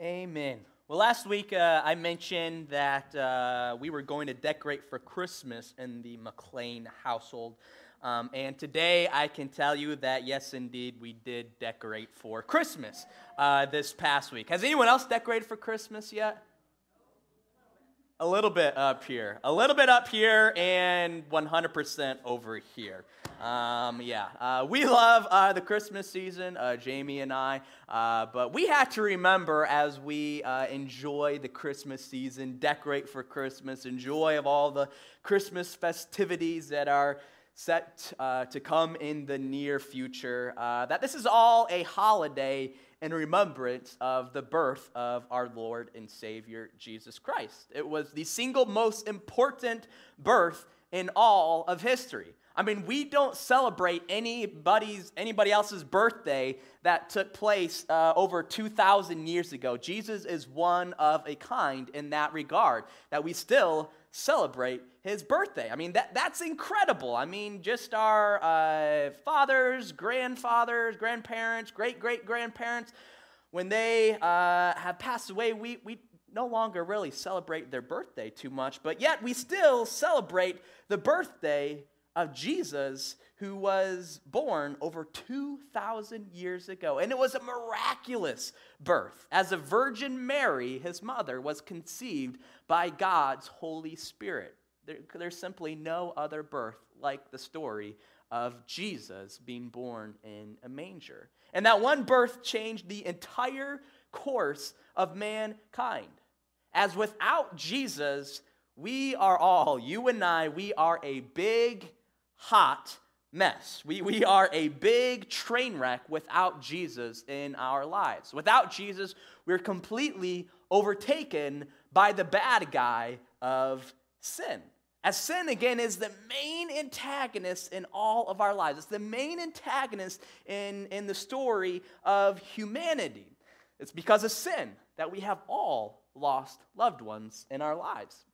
Amen. Well, last week uh, I mentioned that uh, we were going to decorate for Christmas in the McLean household. Um, and today I can tell you that, yes, indeed, we did decorate for Christmas uh, this past week. Has anyone else decorated for Christmas yet? A little bit up here. A little bit up here and 100% over here. Um, yeah, uh, we love uh, the Christmas season, uh, Jamie and I, uh, but we have to remember as we uh, enjoy the Christmas season, decorate for Christmas, enjoy of all the Christmas festivities that are set uh, to come in the near future, that this is all a holiday in remembrance of the birth of our Lord and Savior Jesus Christ. It was the single most important birth in all of history. I mean, we don't celebrate anybody's anybody else's birthday that took place uh, over 2,000 years ago. Jesus is one of a kind in that regard, that we still celebrate his birthday. I mean, that, that's incredible. I mean, just our uh, fathers, grandfathers, grandparents, great great grandparents, when they uh, have passed away, we, we no longer really celebrate their birthday too much, but yet we still celebrate the birthday of Jesus who was born over 2,000 years ago. And it was a miraculous birth, as a Virgin Mary, his mother, was conceived by God's Holy Spirit. There, there's simply no other birth like the story of Jesus being born in a manger. And that one birth changed the entire course of mankind. As without Jesus, we are all, you and I, we are a big, hot mess. We, we are a big train wreck without Jesus in our lives. Without Jesus, we're completely overtaken by the bad guy of sin. As sin, again, is the main antagonist in all of our lives. It's the main antagonist in, in the story of humanity. It's because of sin that we have all lost loved ones in our lives.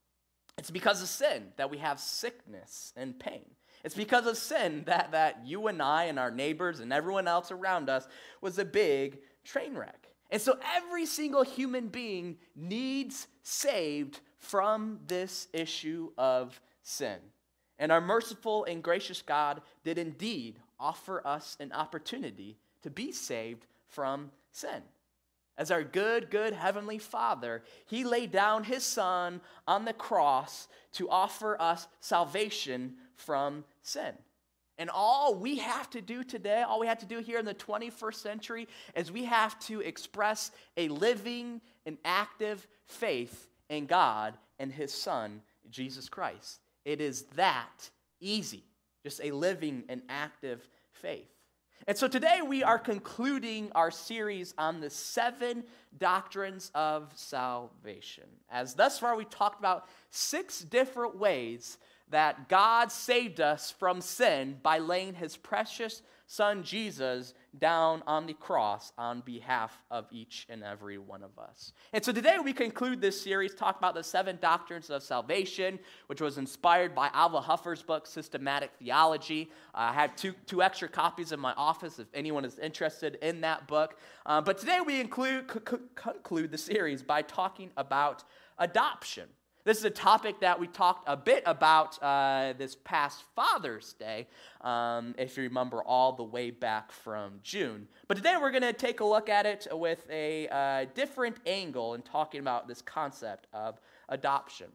It's because of sin that we have sickness and pain. It's because of sin that, that you and I and our neighbors and everyone else around us was a big train wreck. And so every single human being needs saved from this issue of sin. And our merciful and gracious God did indeed offer us an opportunity to be saved from sin. As our good, good Heavenly Father, He laid down His Son on the cross to offer us salvation from sin. And all we have to do today, all we have to do here in the 21st century, is we have to express a living and active faith in God and His Son, Jesus Christ. It is that easy, just a living and active faith. And so today we are concluding our series on the seven doctrines of salvation. As thus far we talked about six different ways that God saved us from sin by laying his precious son Jesus down on the cross on behalf of each and every one of us. And so today we conclude this series, talk about the seven doctrines of salvation, which was inspired by Alva Huffer's book, Systematic Theology. Uh, I have two, two extra copies in my office if anyone is interested in that book. Uh, but today we include, c- conclude the series by talking about adoption. This is a topic that we talked a bit about uh, this past Father's Day, um, if you remember, all the way back from June. But today we're going to take a look at it with a uh, different angle and talking about this concept of adoption.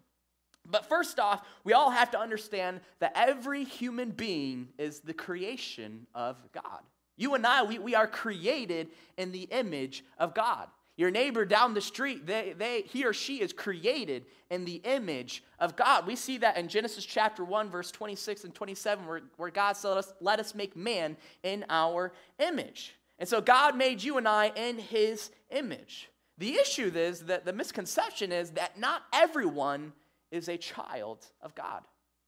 But first off, we all have to understand that every human being is the creation of God. You and I, we, we are created in the image of God. Your neighbor down the street, they, they, he or she is created in the image of God. We see that in Genesis chapter 1, verse 26 and 27, where, where God said, let us, let us make man in our image. And so God made you and I in his image. The issue is that the misconception is that not everyone is a child of God.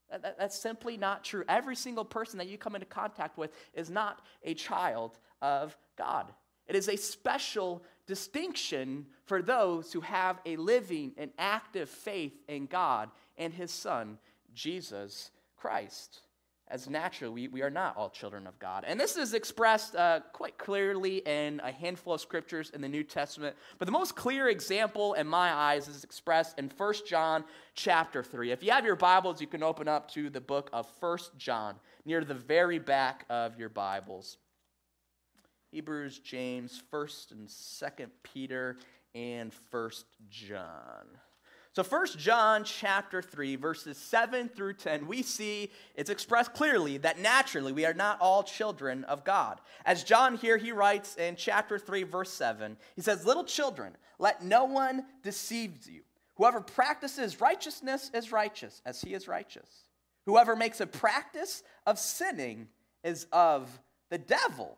That, that, that's simply not true. Every single person that you come into contact with is not a child of God. It is a special distinction for those who have a living and active faith in God and His Son, Jesus Christ. as naturally, we, we are not all children of God. And this is expressed uh, quite clearly in a handful of scriptures in the New Testament. But the most clear example in my eyes is expressed in 1 John chapter 3. If you have your Bibles, you can open up to the book of 1 John, near the very back of your Bibles. Hebrews, James, 1st and 2nd Peter, and 1st John. So, First John chapter 3, verses 7 through 10, we see it's expressed clearly that naturally we are not all children of God. As John here, he writes in chapter 3, verse 7, he says, Little children, let no one deceive you. Whoever practices righteousness is righteous, as he is righteous. Whoever makes a practice of sinning is of the devil.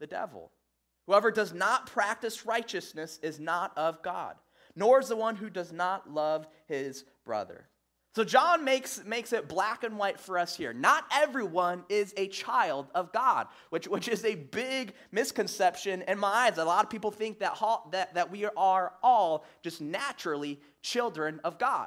the devil. Whoever does not practice righteousness is not of God nor is the one who does not love his brother. So John makes, makes it black and white for us here. Not everyone is a child of God, which, which is a big misconception in my eyes. A lot of people think that, that, that we are all just naturally children of God.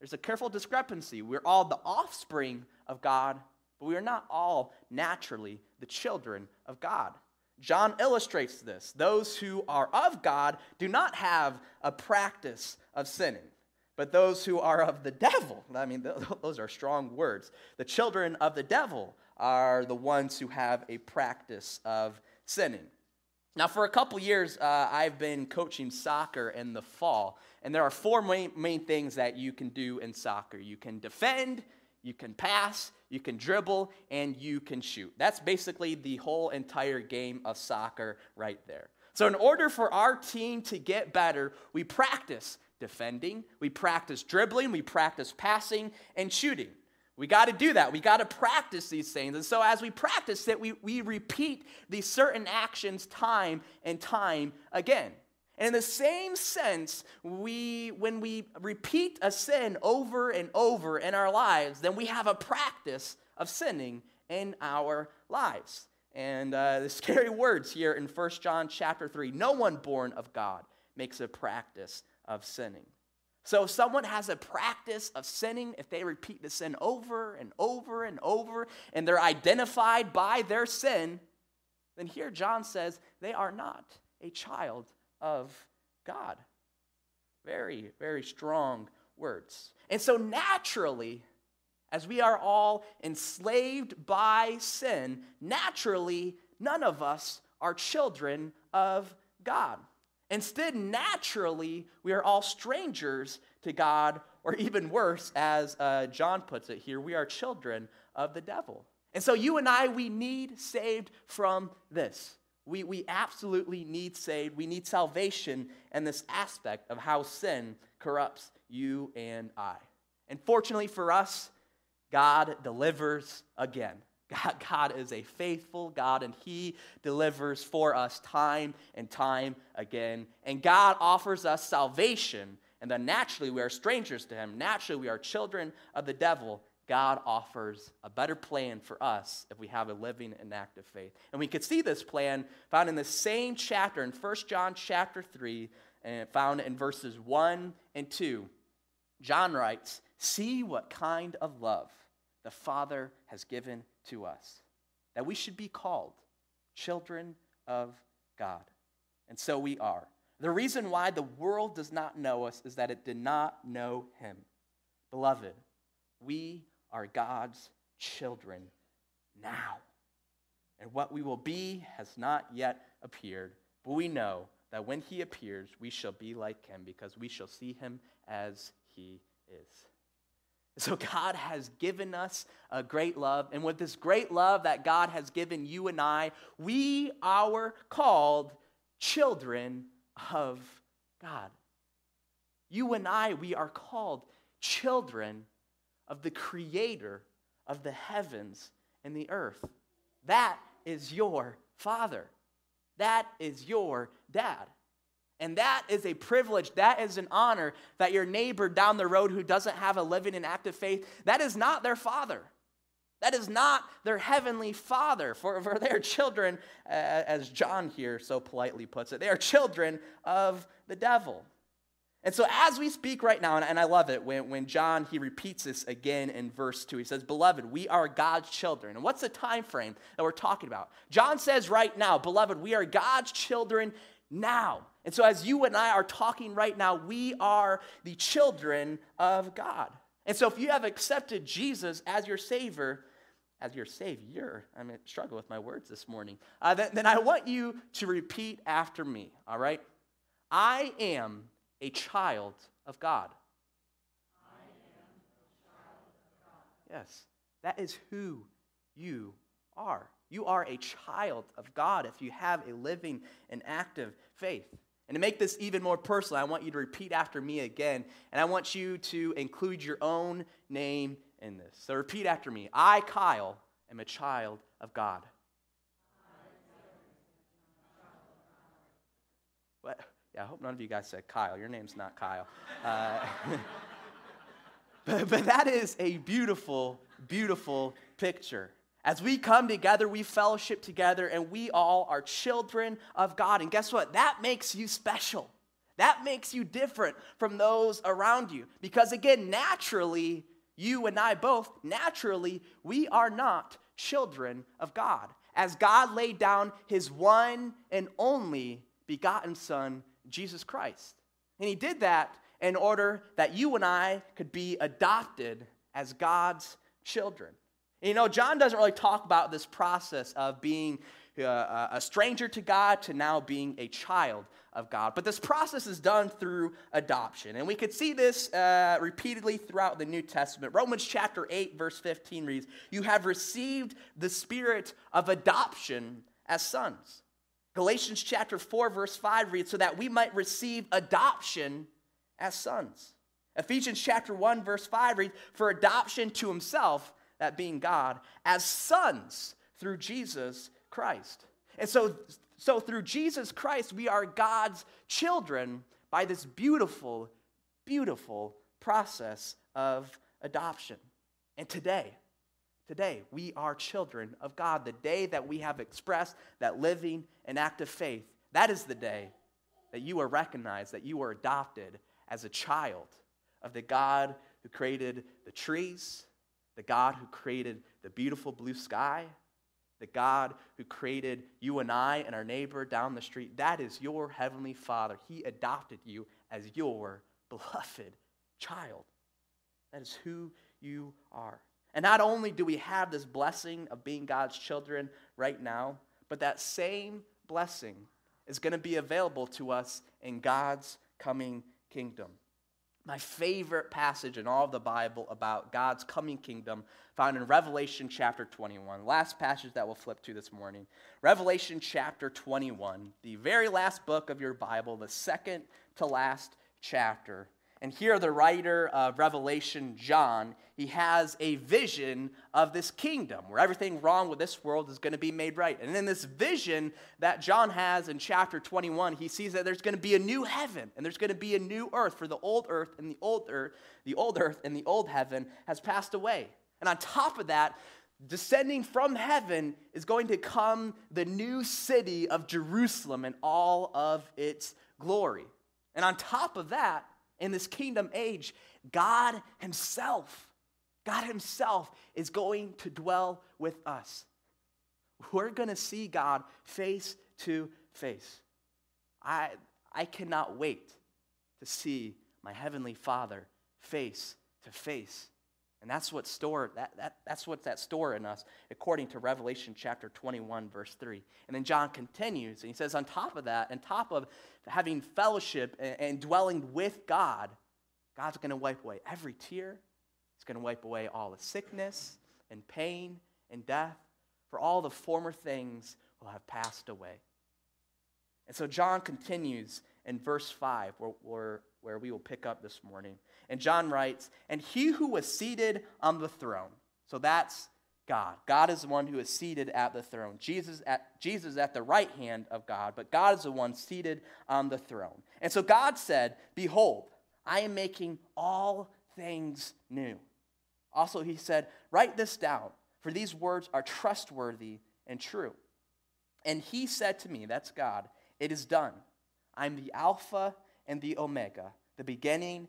There's a careful discrepancy. We're all the offspring of God, but we are not all naturally the children of God. John illustrates this. Those who are of God do not have a practice of sinning, but those who are of the devil, I mean, those are strong words. The children of the devil are the ones who have a practice of sinning. Now, for a couple years, uh, I've been coaching soccer in the fall, and there are four main, main things that you can do in soccer you can defend, you can pass, you can dribble, and you can shoot. That's basically the whole entire game of soccer right there. So, in order for our team to get better, we practice defending, we practice dribbling, we practice passing, and shooting. We got to do that. We got to practice these things. And so, as we practice it, we, we repeat these certain actions time and time again. And in the same sense, we, when we repeat a sin over and over in our lives, then we have a practice of sinning in our lives. And uh, the scary words here in 1 John chapter 3 no one born of God makes a practice of sinning. So if someone has a practice of sinning, if they repeat the sin over and over and over, and they're identified by their sin, then here John says they are not a child of God. Very, very strong words. And so, naturally, as we are all enslaved by sin, naturally, none of us are children of God. Instead, naturally, we are all strangers to God, or even worse, as uh, John puts it here, we are children of the devil. And so, you and I, we need saved from this. We, we absolutely need saved. We need salvation and this aspect of how sin corrupts you and I. And fortunately for us, God delivers again. God, God is a faithful God, and He delivers for us time and time again. And God offers us salvation, and then naturally we are strangers to Him. Naturally we are children of the devil, God offers a better plan for us if we have a living and active faith. And we could see this plan found in the same chapter in 1 John chapter 3 and found in verses 1 and 2. John writes, "See what kind of love the Father has given to us, that we should be called children of God." And so we are. The reason why the world does not know us is that it did not know him. Beloved, we are God's children now. And what we will be has not yet appeared, but we know that when he appears, we shall be like him because we shall see him as he is. So, God has given us a great love. And with this great love that God has given you and I, we are called children of God. You and I, we are called children of the creator of the heavens and the earth. That is your father. That is your dad. And that is a privilege, that is an honor that your neighbor down the road who doesn't have a living and active faith, that is not their father. That is not their heavenly father, for, for they are children, as John here so politely puts it, they are children of the devil. And so as we speak right now, and, I love it when, when John, he repeats this again in verse 2. He says, Beloved, we are God's children. And what's the time frame that we're talking about? John says right now, Beloved, we are God's children now. And so, as you and I are talking right now, we are the children of God. And so, if you have accepted Jesus as your Savior, as your Savior, I'm to struggle with my words this morning, uh, then, then I want you to repeat after me, all right? I am a child of God. Yes, that is who you are. You are a child of God if you have a living and active faith. And to make this even more personal, I want you to repeat after me again, and I want you to include your own name in this. So repeat after me I, Kyle, am a child of God. What? Yeah, I hope none of you guys said Kyle. Your name's not Kyle. Uh, but, but that is a beautiful, beautiful picture. As we come together, we fellowship together, and we all are children of God. And guess what? That makes you special. That makes you different from those around you. Because again, naturally, you and I both, naturally, we are not children of God. As God laid down his one and only begotten Son, Jesus Christ. And he did that in order that you and I could be adopted as God's children. You know, John doesn't really talk about this process of being uh, a stranger to God to now being a child of God. But this process is done through adoption. And we could see this uh, repeatedly throughout the New Testament. Romans chapter 8, verse 15 reads, You have received the spirit of adoption as sons. Galatians chapter 4, verse 5 reads, So that we might receive adoption as sons. Ephesians chapter 1, verse 5 reads, For adoption to himself that being God, as sons through Jesus Christ. And so, so through Jesus Christ, we are God's children by this beautiful, beautiful process of adoption. And today, today, we are children of God. The day that we have expressed that living and active faith, that is the day that you are recognized, that you are adopted as a child of the God who created the trees, the God who created the beautiful blue sky, the God who created you and I and our neighbor down the street, that is your heavenly Father. He adopted you as your beloved child. That is who you are. And not only do we have this blessing of being God's children right now, but that same blessing is going to be available to us in God's coming kingdom. My favorite passage in all of the Bible about God's coming kingdom found in Revelation chapter 21. Last passage that we'll flip to this morning. Revelation chapter 21, the very last book of your Bible, the second to last chapter. And here, the writer of Revelation, John, he has a vision of this kingdom where everything wrong with this world is going to be made right. And in this vision that John has in chapter 21, he sees that there's going to be a new heaven and there's going to be a new earth, for the old earth and the old earth, the old earth and the old heaven has passed away. And on top of that, descending from heaven is going to come the new city of Jerusalem and all of its glory. And on top of that, in this kingdom age, God Himself, God Himself is going to dwell with us. We're going to see God face to face. I, I cannot wait to see my Heavenly Father face to face. And that's what's stored, that, that, that's what's that store in us, according to Revelation chapter 21, verse 3. And then John continues, and he says, on top of that, on top of having fellowship and, and dwelling with God, God's going to wipe away every tear. He's going to wipe away all the sickness and pain and death, for all the former things will have passed away. And so John continues in verse 5, where, where, where we will pick up this morning. And John writes, And he who was seated on the throne, so that's God. God is the one who is seated at the throne. Jesus at Jesus at the right hand of God, but God is the one seated on the throne. And so God said, "Behold, I am making all things new." Also he said, "Write this down, for these words are trustworthy and true." And he said to me, that's God, "It is done. I'm the Alpha and the Omega, the beginning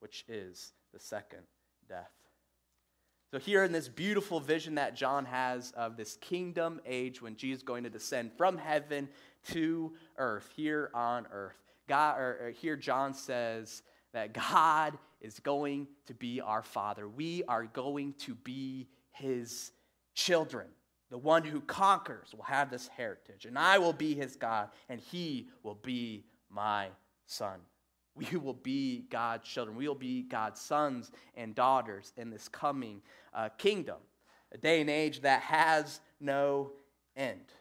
which is the second death. So, here in this beautiful vision that John has of this kingdom age when Jesus is going to descend from heaven to earth, here on earth, God, or, here John says that God is going to be our Father. We are going to be his children. The one who conquers will have this heritage, and I will be his God, and he will be my son. We will be God's children. We will be God's sons and daughters in this coming uh, kingdom, a day and age that has no end.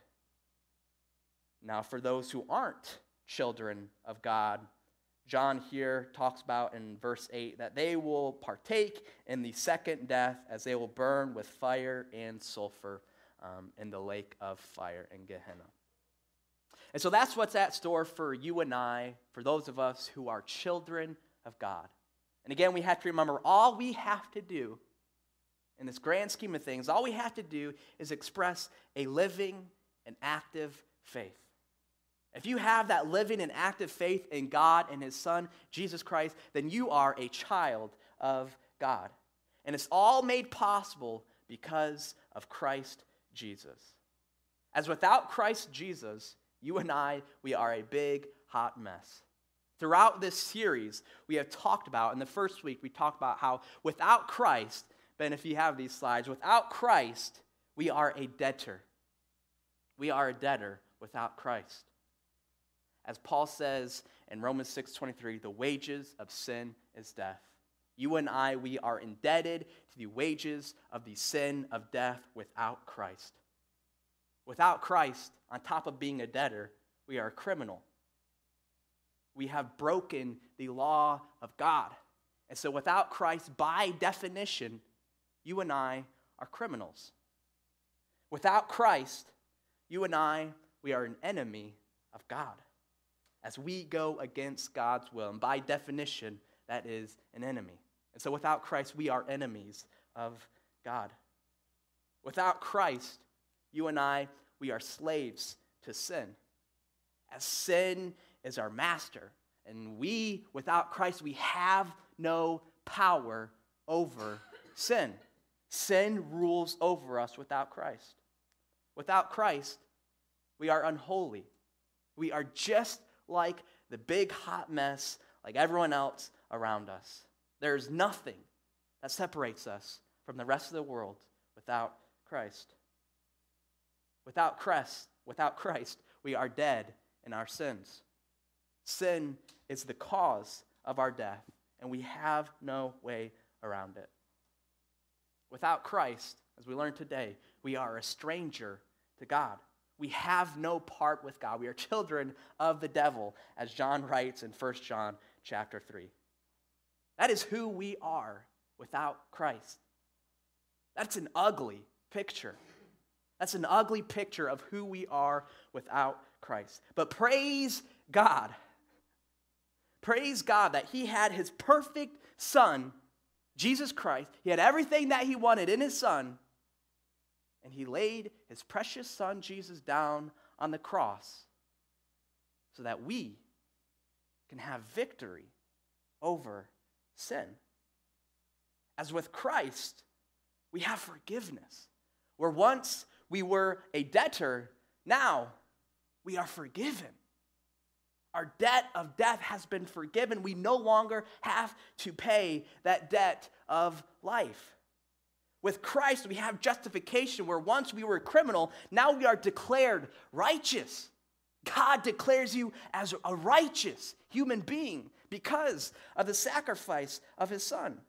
Now, for those who aren't children of God, John here talks about in verse 8 that they will partake in the second death as they will burn with fire and sulfur um, in the lake of fire in Gehenna. And so that's what's at store for you and I, for those of us who are children of God. And again, we have to remember all we have to do in this grand scheme of things, all we have to do is express a living and active faith. If you have that living and active faith in God and His Son, Jesus Christ, then you are a child of God. And it's all made possible because of Christ Jesus. As without Christ Jesus, you and I, we are a big, hot mess. Throughout this series, we have talked about, in the first week, we talked about how without Christ, Ben, if you have these slides, without Christ, we are a debtor. We are a debtor without Christ. As Paul says in Romans 6:23, the wages of sin is death. You and I, we are indebted to the wages of the sin of death without Christ. Without Christ, on top of being a debtor, we are a criminal. We have broken the law of God. And so, without Christ, by definition, you and I are criminals. Without Christ, you and I, we are an enemy of God. As we go against God's will, and by definition, that is an enemy. And so, without Christ, we are enemies of God. Without Christ, you and I, we are slaves to sin. As sin is our master, and we, without Christ, we have no power over sin. Sin rules over us without Christ. Without Christ, we are unholy. We are just like the big hot mess, like everyone else around us. There's nothing that separates us from the rest of the world without Christ. Without Christ, without Christ, we are dead in our sins. Sin is the cause of our death, and we have no way around it. Without Christ, as we learned today, we are a stranger to God. We have no part with God. We are children of the devil, as John writes in 1 John chapter 3. That is who we are without Christ. That's an ugly picture. That's an ugly picture of who we are without Christ. But praise God. Praise God that He had His perfect Son, Jesus Christ. He had everything that He wanted in His Son. And He laid His precious Son, Jesus, down on the cross so that we can have victory over sin. As with Christ, we have forgiveness. Where once we were a debtor, now we are forgiven. Our debt of death has been forgiven. We no longer have to pay that debt of life. With Christ, we have justification where once we were a criminal, now we are declared righteous. God declares you as a righteous human being because of the sacrifice of his son.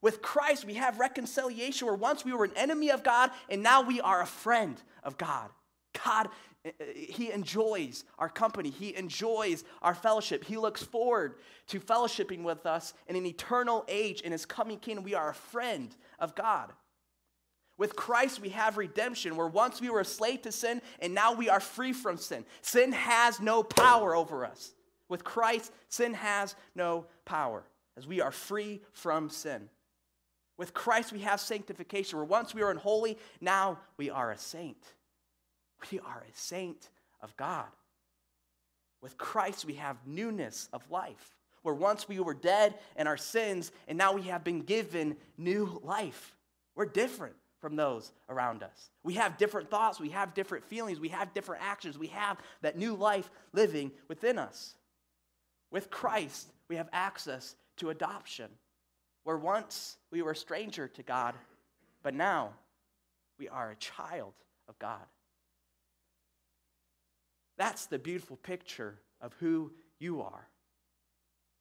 With Christ, we have reconciliation where once we were an enemy of God and now we are a friend of God. God, eh, eh, He enjoys our company. He enjoys our fellowship. He looks forward to fellowshipping with us in an eternal age in His coming kingdom. We are a friend of God. With Christ, we have redemption, where once we were a slave to sin and now we are free from sin. Sin has no power over us. With Christ, sin has no power as we are free from sin. With Christ, we have sanctification, where once we were unholy, now we are a saint. We are a saint of God. With Christ, we have newness of life, where once we were dead in our sins, and now we have been given new life. We're different from those around us. We have different thoughts, we have different feelings, we have different actions, we have that new life living within us. With Christ, we have access to adoption, where once we were a stranger to God, but now we are a child of God. That's the beautiful picture of who you are.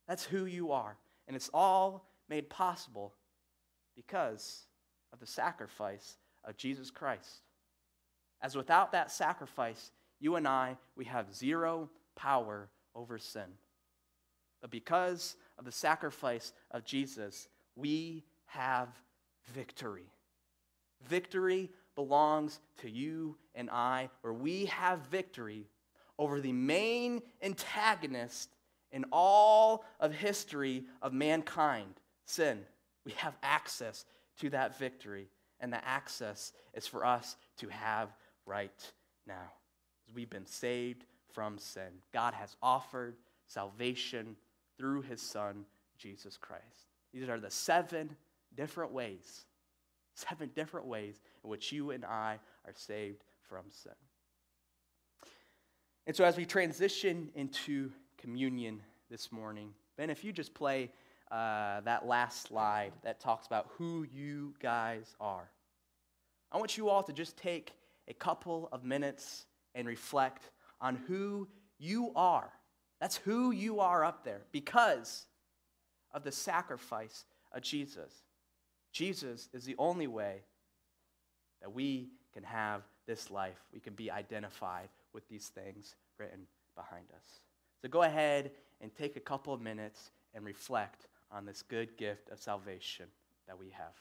That's who you are. And it's all made possible because of the sacrifice of Jesus Christ. As without that sacrifice, you and I, we have zero power over sin. But because of the sacrifice of Jesus, we have victory. Victory belongs to you and I, where we have victory over the main antagonist in all of history of mankind sin. We have access to that victory, and the access is for us to have right now. We've been saved from sin. God has offered salvation through his Son, Jesus Christ. These are the seven different ways, seven different ways in which you and I are saved from sin. And so, as we transition into communion this morning, Ben, if you just play uh, that last slide that talks about who you guys are, I want you all to just take a couple of minutes and reflect on who you are. That's who you are up there because of the sacrifice of Jesus. Jesus is the only way that we can have this life. We can be identified with these things written behind us. So go ahead and take a couple of minutes and reflect on this good gift of salvation that we have.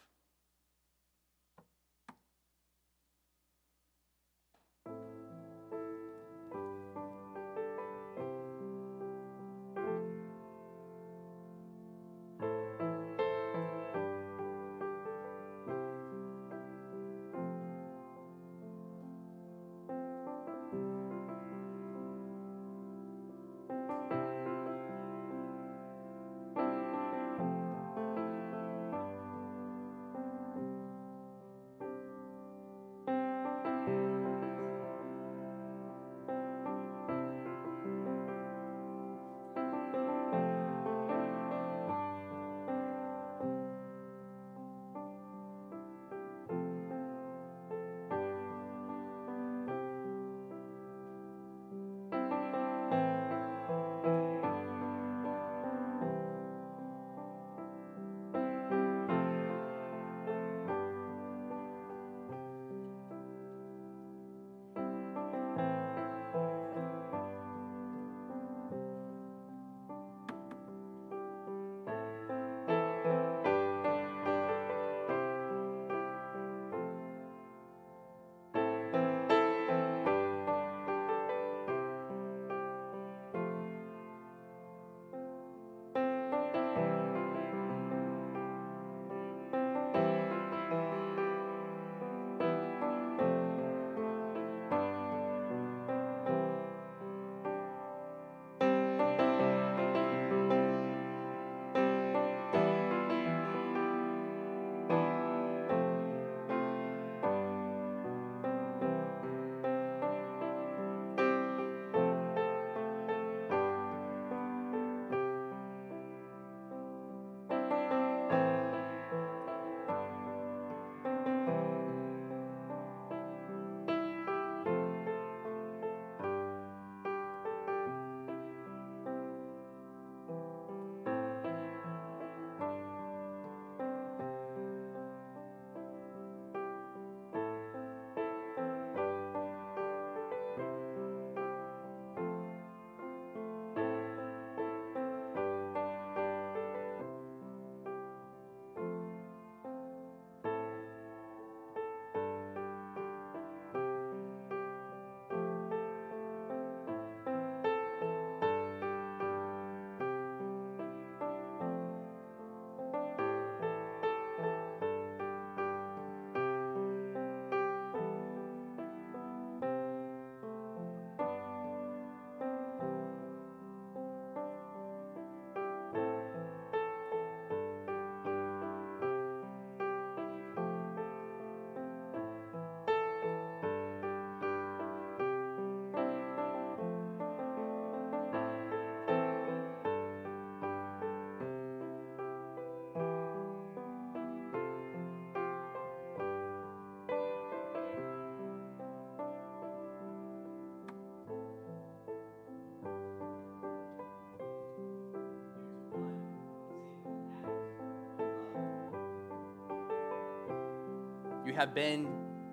Have been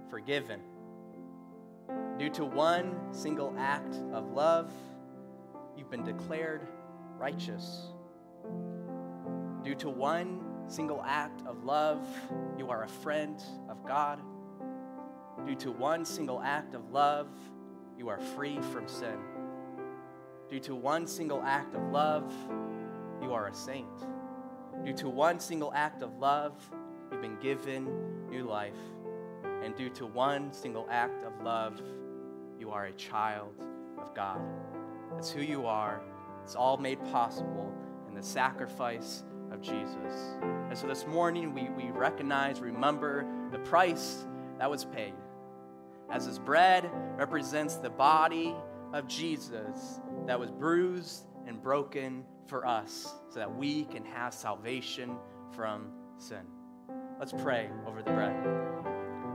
forgiven. Due to one single act of love, you've been declared righteous. Due to one single act of love, you are a friend of God. Due to one single act of love, you are free from sin. Due to one single act of love, you are a saint. Due to one single act of love, you've been given new life. And due to one single act of love, you are a child of God. That's who you are. It's all made possible in the sacrifice of Jesus. And so this morning, we, we recognize, remember the price that was paid. As his bread represents the body of Jesus that was bruised and broken for us so that we can have salvation from sin. Let's pray over the bread.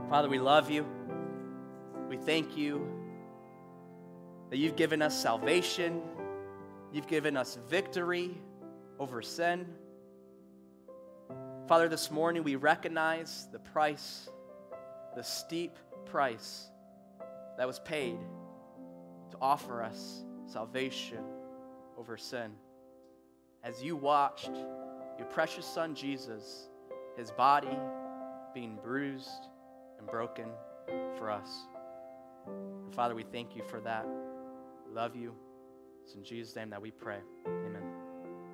Father, we love you. We thank you that you've given us salvation, you've given us victory over sin. Father, this morning we recognize the price, the steep price that was paid to offer us salvation over sin. As you watched your precious Son Jesus, his body being bruised and broken for us. And Father, we thank you for that. Love you. It's in Jesus' name that we pray. Amen.